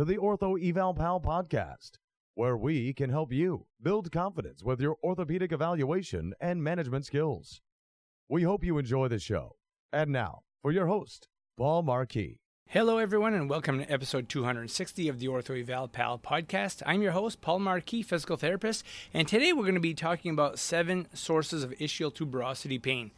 to the Ortho Eval Pal podcast, where we can help you build confidence with your orthopedic evaluation and management skills. We hope you enjoy the show. And now, for your host, Paul Marquis. Hello, everyone, and welcome to episode 260 of the Ortho Eval Pal podcast. I'm your host, Paul Marquis, physical therapist, and today we're going to be talking about seven sources of ischial tuberosity pain.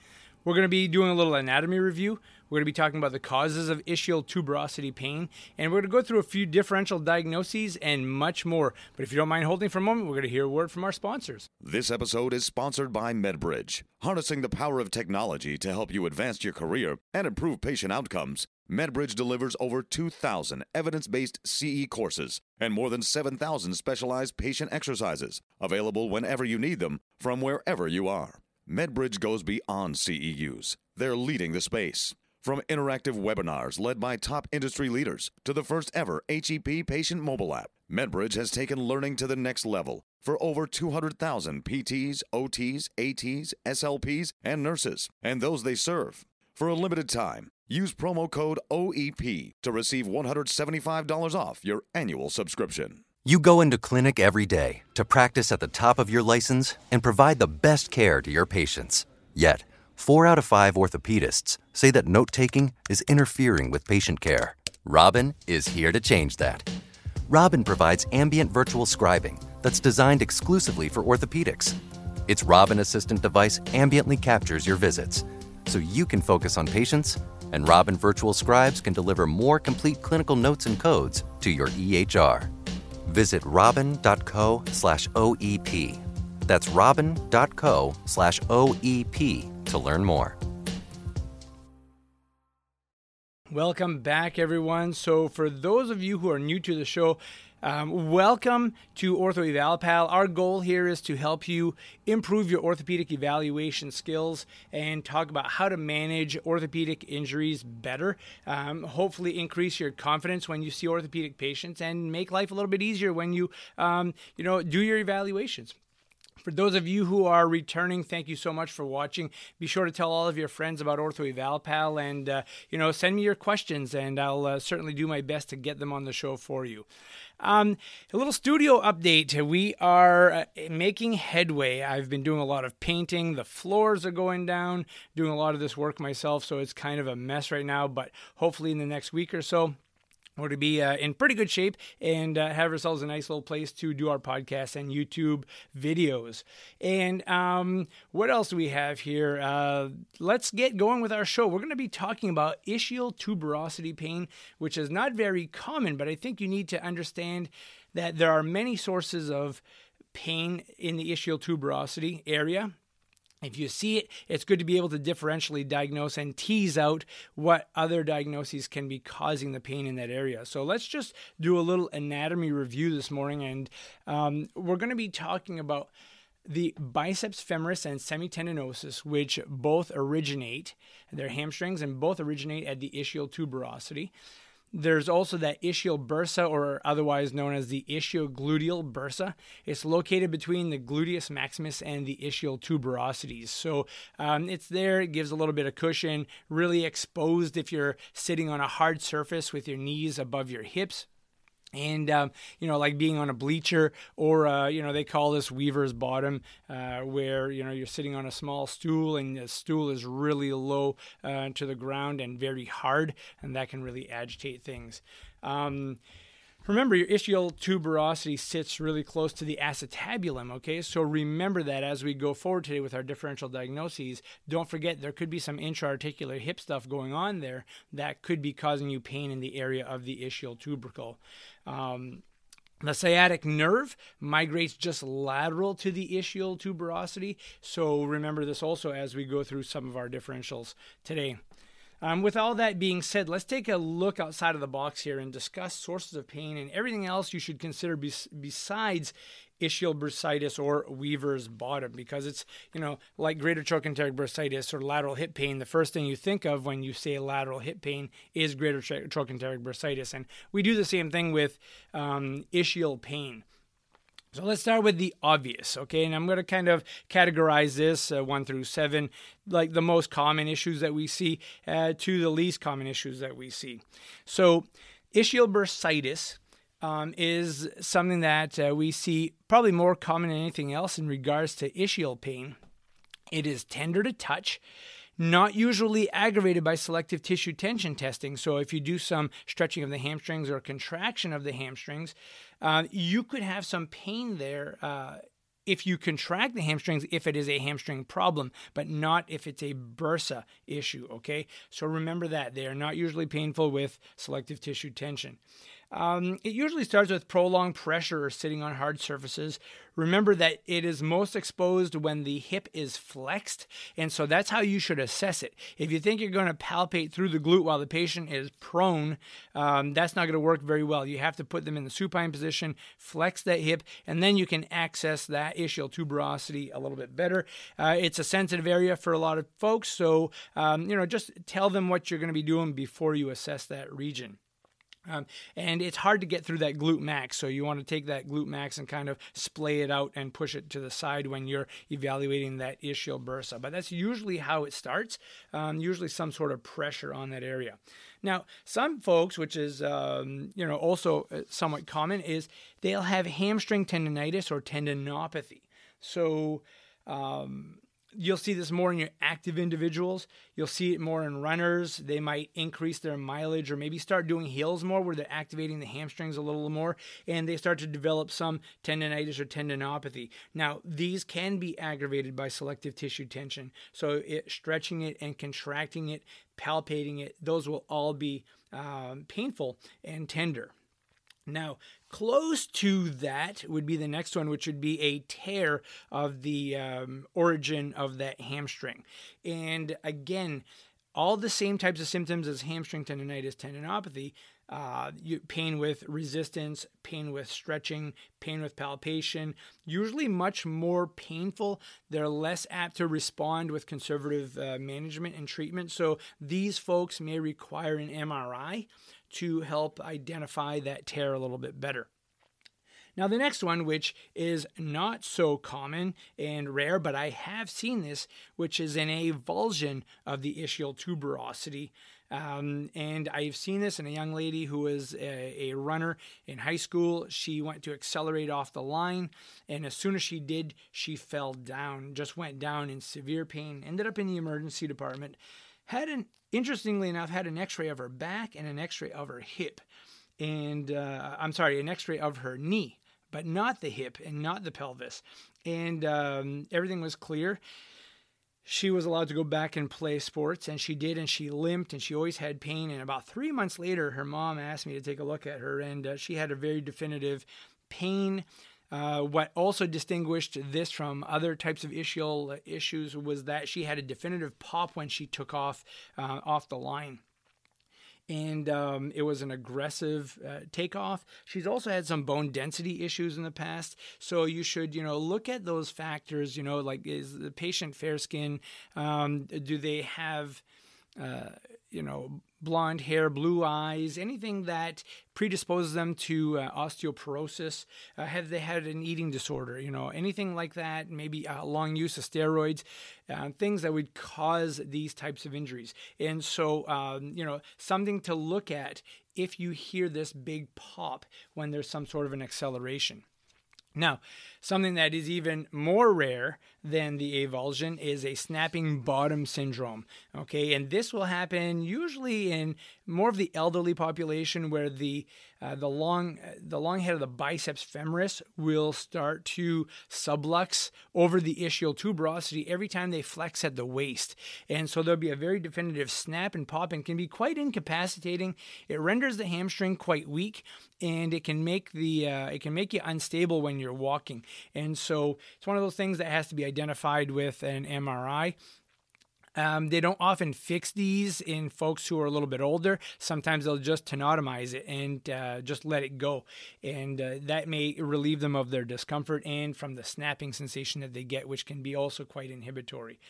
We're going to be doing a little anatomy review. We're going to be talking about the causes of ischial tuberosity pain, and we're going to go through a few differential diagnoses and much more. But if you don't mind holding for a moment, we're going to hear a word from our sponsors. This episode is sponsored by MedBridge. Harnessing the power of technology to help you advance your career and improve patient outcomes, MedBridge delivers over 2,000 evidence based CE courses and more than 7,000 specialized patient exercises, available whenever you need them from wherever you are. MedBridge goes beyond CEUs. They're leading the space. From interactive webinars led by top industry leaders to the first ever HEP patient mobile app, MedBridge has taken learning to the next level for over 200,000 PTs, OTs, ATs, SLPs, and nurses, and those they serve. For a limited time, use promo code OEP to receive $175 off your annual subscription. You go into clinic every day to practice at the top of your license and provide the best care to your patients. Yet, four out of five orthopedists say that note taking is interfering with patient care. Robin is here to change that. Robin provides ambient virtual scribing that's designed exclusively for orthopedics. Its Robin Assistant device ambiently captures your visits so you can focus on patients, and Robin Virtual Scribes can deliver more complete clinical notes and codes to your EHR. Visit robin.co slash OEP. That's robin.co slash OEP to learn more. Welcome back, everyone. So, for those of you who are new to the show, um, welcome to Ortho Eval Pal. Our goal here is to help you improve your orthopedic evaluation skills and talk about how to manage orthopedic injuries better. Um, hopefully, increase your confidence when you see orthopedic patients and make life a little bit easier when you, um, you know, do your evaluations. For those of you who are returning, thank you so much for watching. Be sure to tell all of your friends about Ortho Eval Pal and, uh, you know, send me your questions and I'll uh, certainly do my best to get them on the show for you. Um, a little studio update. We are uh, making headway. I've been doing a lot of painting. The floors are going down, doing a lot of this work myself, so it's kind of a mess right now, but hopefully in the next week or so, we're to be uh, in pretty good shape and uh, have ourselves a nice little place to do our podcasts and YouTube videos. And um, what else do we have here? Uh, let's get going with our show. We're going to be talking about ischial tuberosity pain, which is not very common, but I think you need to understand that there are many sources of pain in the ischial tuberosity area if you see it, it's good to be able to differentially diagnose and tease out what other diagnoses can be causing the pain in that area. So let's just do a little anatomy review this morning, and um, we're going to be talking about the biceps femoris and semitendinosus, which both originate, they're hamstrings and both originate at the ischial tuberosity. There's also that ischial bursa, or otherwise known as the ischio-gluteal bursa. It's located between the gluteus maximus and the ischial tuberosities. So um, it's there, it gives a little bit of cushion, really exposed if you're sitting on a hard surface with your knees above your hips and um, you know like being on a bleacher or uh, you know they call this weaver's bottom uh, where you know you're sitting on a small stool and the stool is really low uh, to the ground and very hard and that can really agitate things. Um, Remember, your ischial tuberosity sits really close to the acetabulum, okay? So remember that as we go forward today with our differential diagnoses. Don't forget there could be some intra-articular hip stuff going on there that could be causing you pain in the area of the ischial tubercle. Um, the sciatic nerve migrates just lateral to the ischial tuberosity. So remember this also as we go through some of our differentials today. Um, with all that being said, let's take a look outside of the box here and discuss sources of pain and everything else you should consider besides ischial bursitis or Weaver's bottom because it's, you know, like greater trochanteric bursitis or lateral hip pain. The first thing you think of when you say lateral hip pain is greater trochanteric bursitis. And we do the same thing with um, ischial pain. So let's start with the obvious, okay? And I'm going to kind of categorize this uh, one through seven, like the most common issues that we see, uh, to the least common issues that we see. So, ischial bursitis um, is something that uh, we see probably more common than anything else in regards to ischial pain. It is tender to touch not usually aggravated by selective tissue tension testing. So, if you do some stretching of the hamstrings or contraction of the hamstrings, uh, you could have some pain there. Uh, if you contract the hamstrings, if it is a hamstring problem, but not if it's a bursa issue, okay? So remember that. They are not usually painful with selective tissue tension. Um, it usually starts with prolonged pressure or sitting on hard surfaces. Remember that it is most exposed when the hip is flexed, and so that's how you should assess it. If you think you're going to palpate through the glute while the patient is prone, um, that's not going to work very well. You have to put them in the supine position, flex that hip, and then you can access that ischial tuberosity a little bit better. Uh, it's a sensitive area for a lot of folks, so um, you know just tell them what you're going to be doing before you assess that region. Um, and it's hard to get through that glute max. So you want to take that glute max and kind of splay it out and push it to the side when you're evaluating that ischial bursa. But that's usually how it starts, um, usually some sort of pressure on that area. Now, some folks, which is um, you know also uh, somewhat common, is they'll have hamstring tendonitis or tendinopathy. So um, You'll see this more in your active individuals. You'll see it more in runners. They might increase their mileage or maybe start doing hills more where they're activating the hamstrings a little more and they start to develop some tendonitis or tendinopathy. Now, these can be aggravated by selective tissue tension. So, it, stretching it and contracting it, palpating it, those will all be um, painful and tender. Now, close to that would be the next one, which would be a tear of the um, origin of that hamstring. And again, all the same types of symptoms as hamstring tendonitis, tendinopathy, uh, pain with resistance, pain with stretching, pain with palpation, usually much more painful. They're less apt to respond with conservative uh, management and treatment. So these folks may require an MRI to help identify that tear a little bit better. Now, the next one, which is not so common and rare, but I have seen this, which is an avulsion of the ischial tuberosity. Um, and I've seen this in a young lady who was a, a, runner in high school. She went to accelerate off the line, and as soon as she did, she fell down, just went down in severe pain, ended up in the emergency department had an interestingly enough had an x-ray of her back and an x-ray of her hip and uh, i'm sorry an x-ray of her knee but not the hip and not the pelvis and um, everything was clear she was allowed to go back and play sports and she did and she limped and she always had pain. And about three months later her mom asked me to take a look at her and uh, she had a very definitive pain. Uh, what also distinguished this from other types of ischial issues was that she had a definitive pop when she took off uh, off the line and um, it was an aggressive uh, takeoff. She's also had some bone density issues in the past, so you should you know look at those factors. You know, like is the patient fair skin? Um, do they have uh, you know blonde hair, blue eyes, anything that predisposes them to uh, osteoporosis. Uh, have they had an eating disorder? You know, anything like that? Maybe a long use of steroids, uh, things that would cause these types of injuries. And so, um, you know, something to look at if you hear this big pop when there's some sort of an acceleration. Now, something that is even more rare than the avulsion is a snapping bottom syndrome. Okay, and this will happen usually in more of the elderly population where the uh, the long the long head of the biceps femoris will start to sublux over the ischial tuberosity every time they flex at the waist, and so there'll be a very definitive snap and pop, and can be quite incapacitating. It renders the hamstring quite weak, and it can make the uh, it can make you unstable when you're walking, and so it's one of those things that has to be identified with an MRI. Um, they don't often fix these in folks who are a little bit older. Sometimes they'll just tenotomize it and uh, just let it go. And uh, that may relieve them of their discomfort and from the snapping sensation that they get, which can be also quite inhibitory.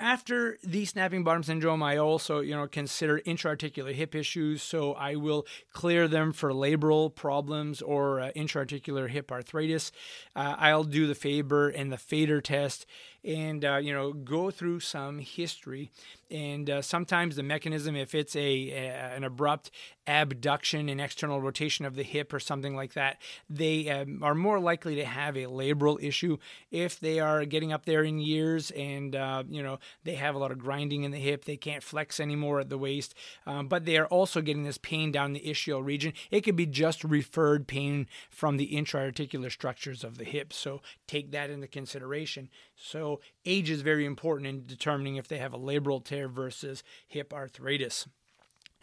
After the snapping bottom syndrome, I also, you know, consider intra-articular hip issues. So I will clear them for labral problems or uh, intra-articular hip arthritis. Uh, I'll do the Faber and the Fader test, and uh, you know go through some history. And uh, sometimes the mechanism, if it's a, a, an abrupt abduction and external rotation of the hip or something like that, they um, are more likely to have a labral issue. If they are getting up there in years and uh, you know they have a lot of grinding in the hip, they can't flex anymore at the waist, um, but they are also getting this pain down the ischial region. It could be just referred pain from the intra-articular structures of the hip. So take that into consideration. So age is very important in determining if they have a labral tear versus hip arthritis.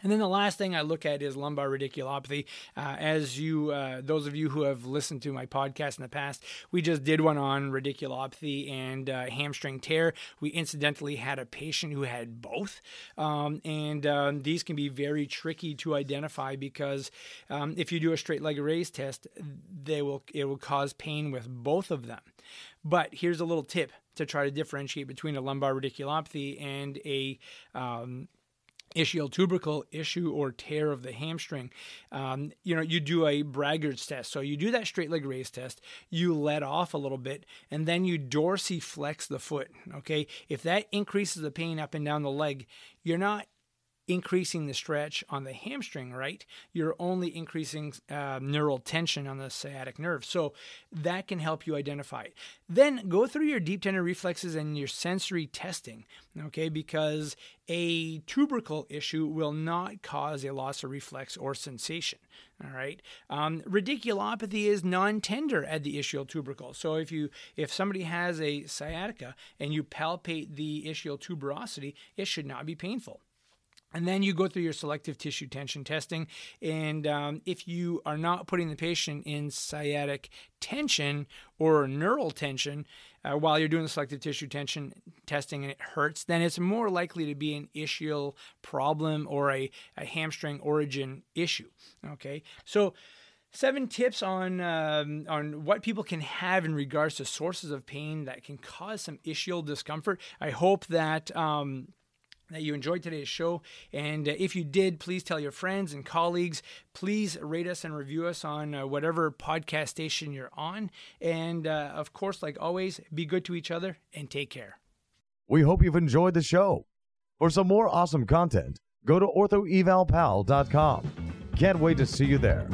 And then the last thing I look at is lumbar radiculopathy. Uh, as you, uh, those of you who have listened to my podcast in the past, we just did one on radiculopathy and uh, hamstring tear. We incidentally had a patient who had both, um, and um, these can be very tricky to identify because um, if you do a straight leg raise test, they will it will cause pain with both of them. But here's a little tip to try to differentiate between a lumbar radiculopathy and a um, ischial tubercle issue or tear of the hamstring, um, you know, you do a Bragard's test. So you do that straight leg raise test, you let off a little bit, and then you dorsiflex the foot. Okay. If that increases the pain up and down the leg, you're not increasing the stretch on the hamstring, right? You're only increasing uh, neural tension on the sciatic nerve. So that can help you identify it. Then go through your deep tendon reflexes and your sensory testing, okay? Because a tubercle issue will not cause a loss of reflex or sensation. All right. Um, radiculopathy is non-tender at the ischial tubercle. So if you if somebody has a sciatica and you palpate the ischial tuberosity, it should not be painful. And then you go through your selective tissue tension testing. And um, if you are not putting the patient in sciatic tension or neural tension uh, while you're doing the selective tissue tension testing and it hurts, then it's more likely to be an ischial problem or a, a hamstring origin issue. Okay. So, seven tips on um, on what people can have in regards to sources of pain that can cause some ischial discomfort. I hope that um, that you enjoyed today's show. And uh, if you did, please tell your friends and colleagues. Please rate us and review us on uh, whatever podcast station you're on. And uh, of course, like always, be good to each other and take care. We hope you've enjoyed the show. For some more awesome content, go to orthoevalpal.com. Can't wait to see you there.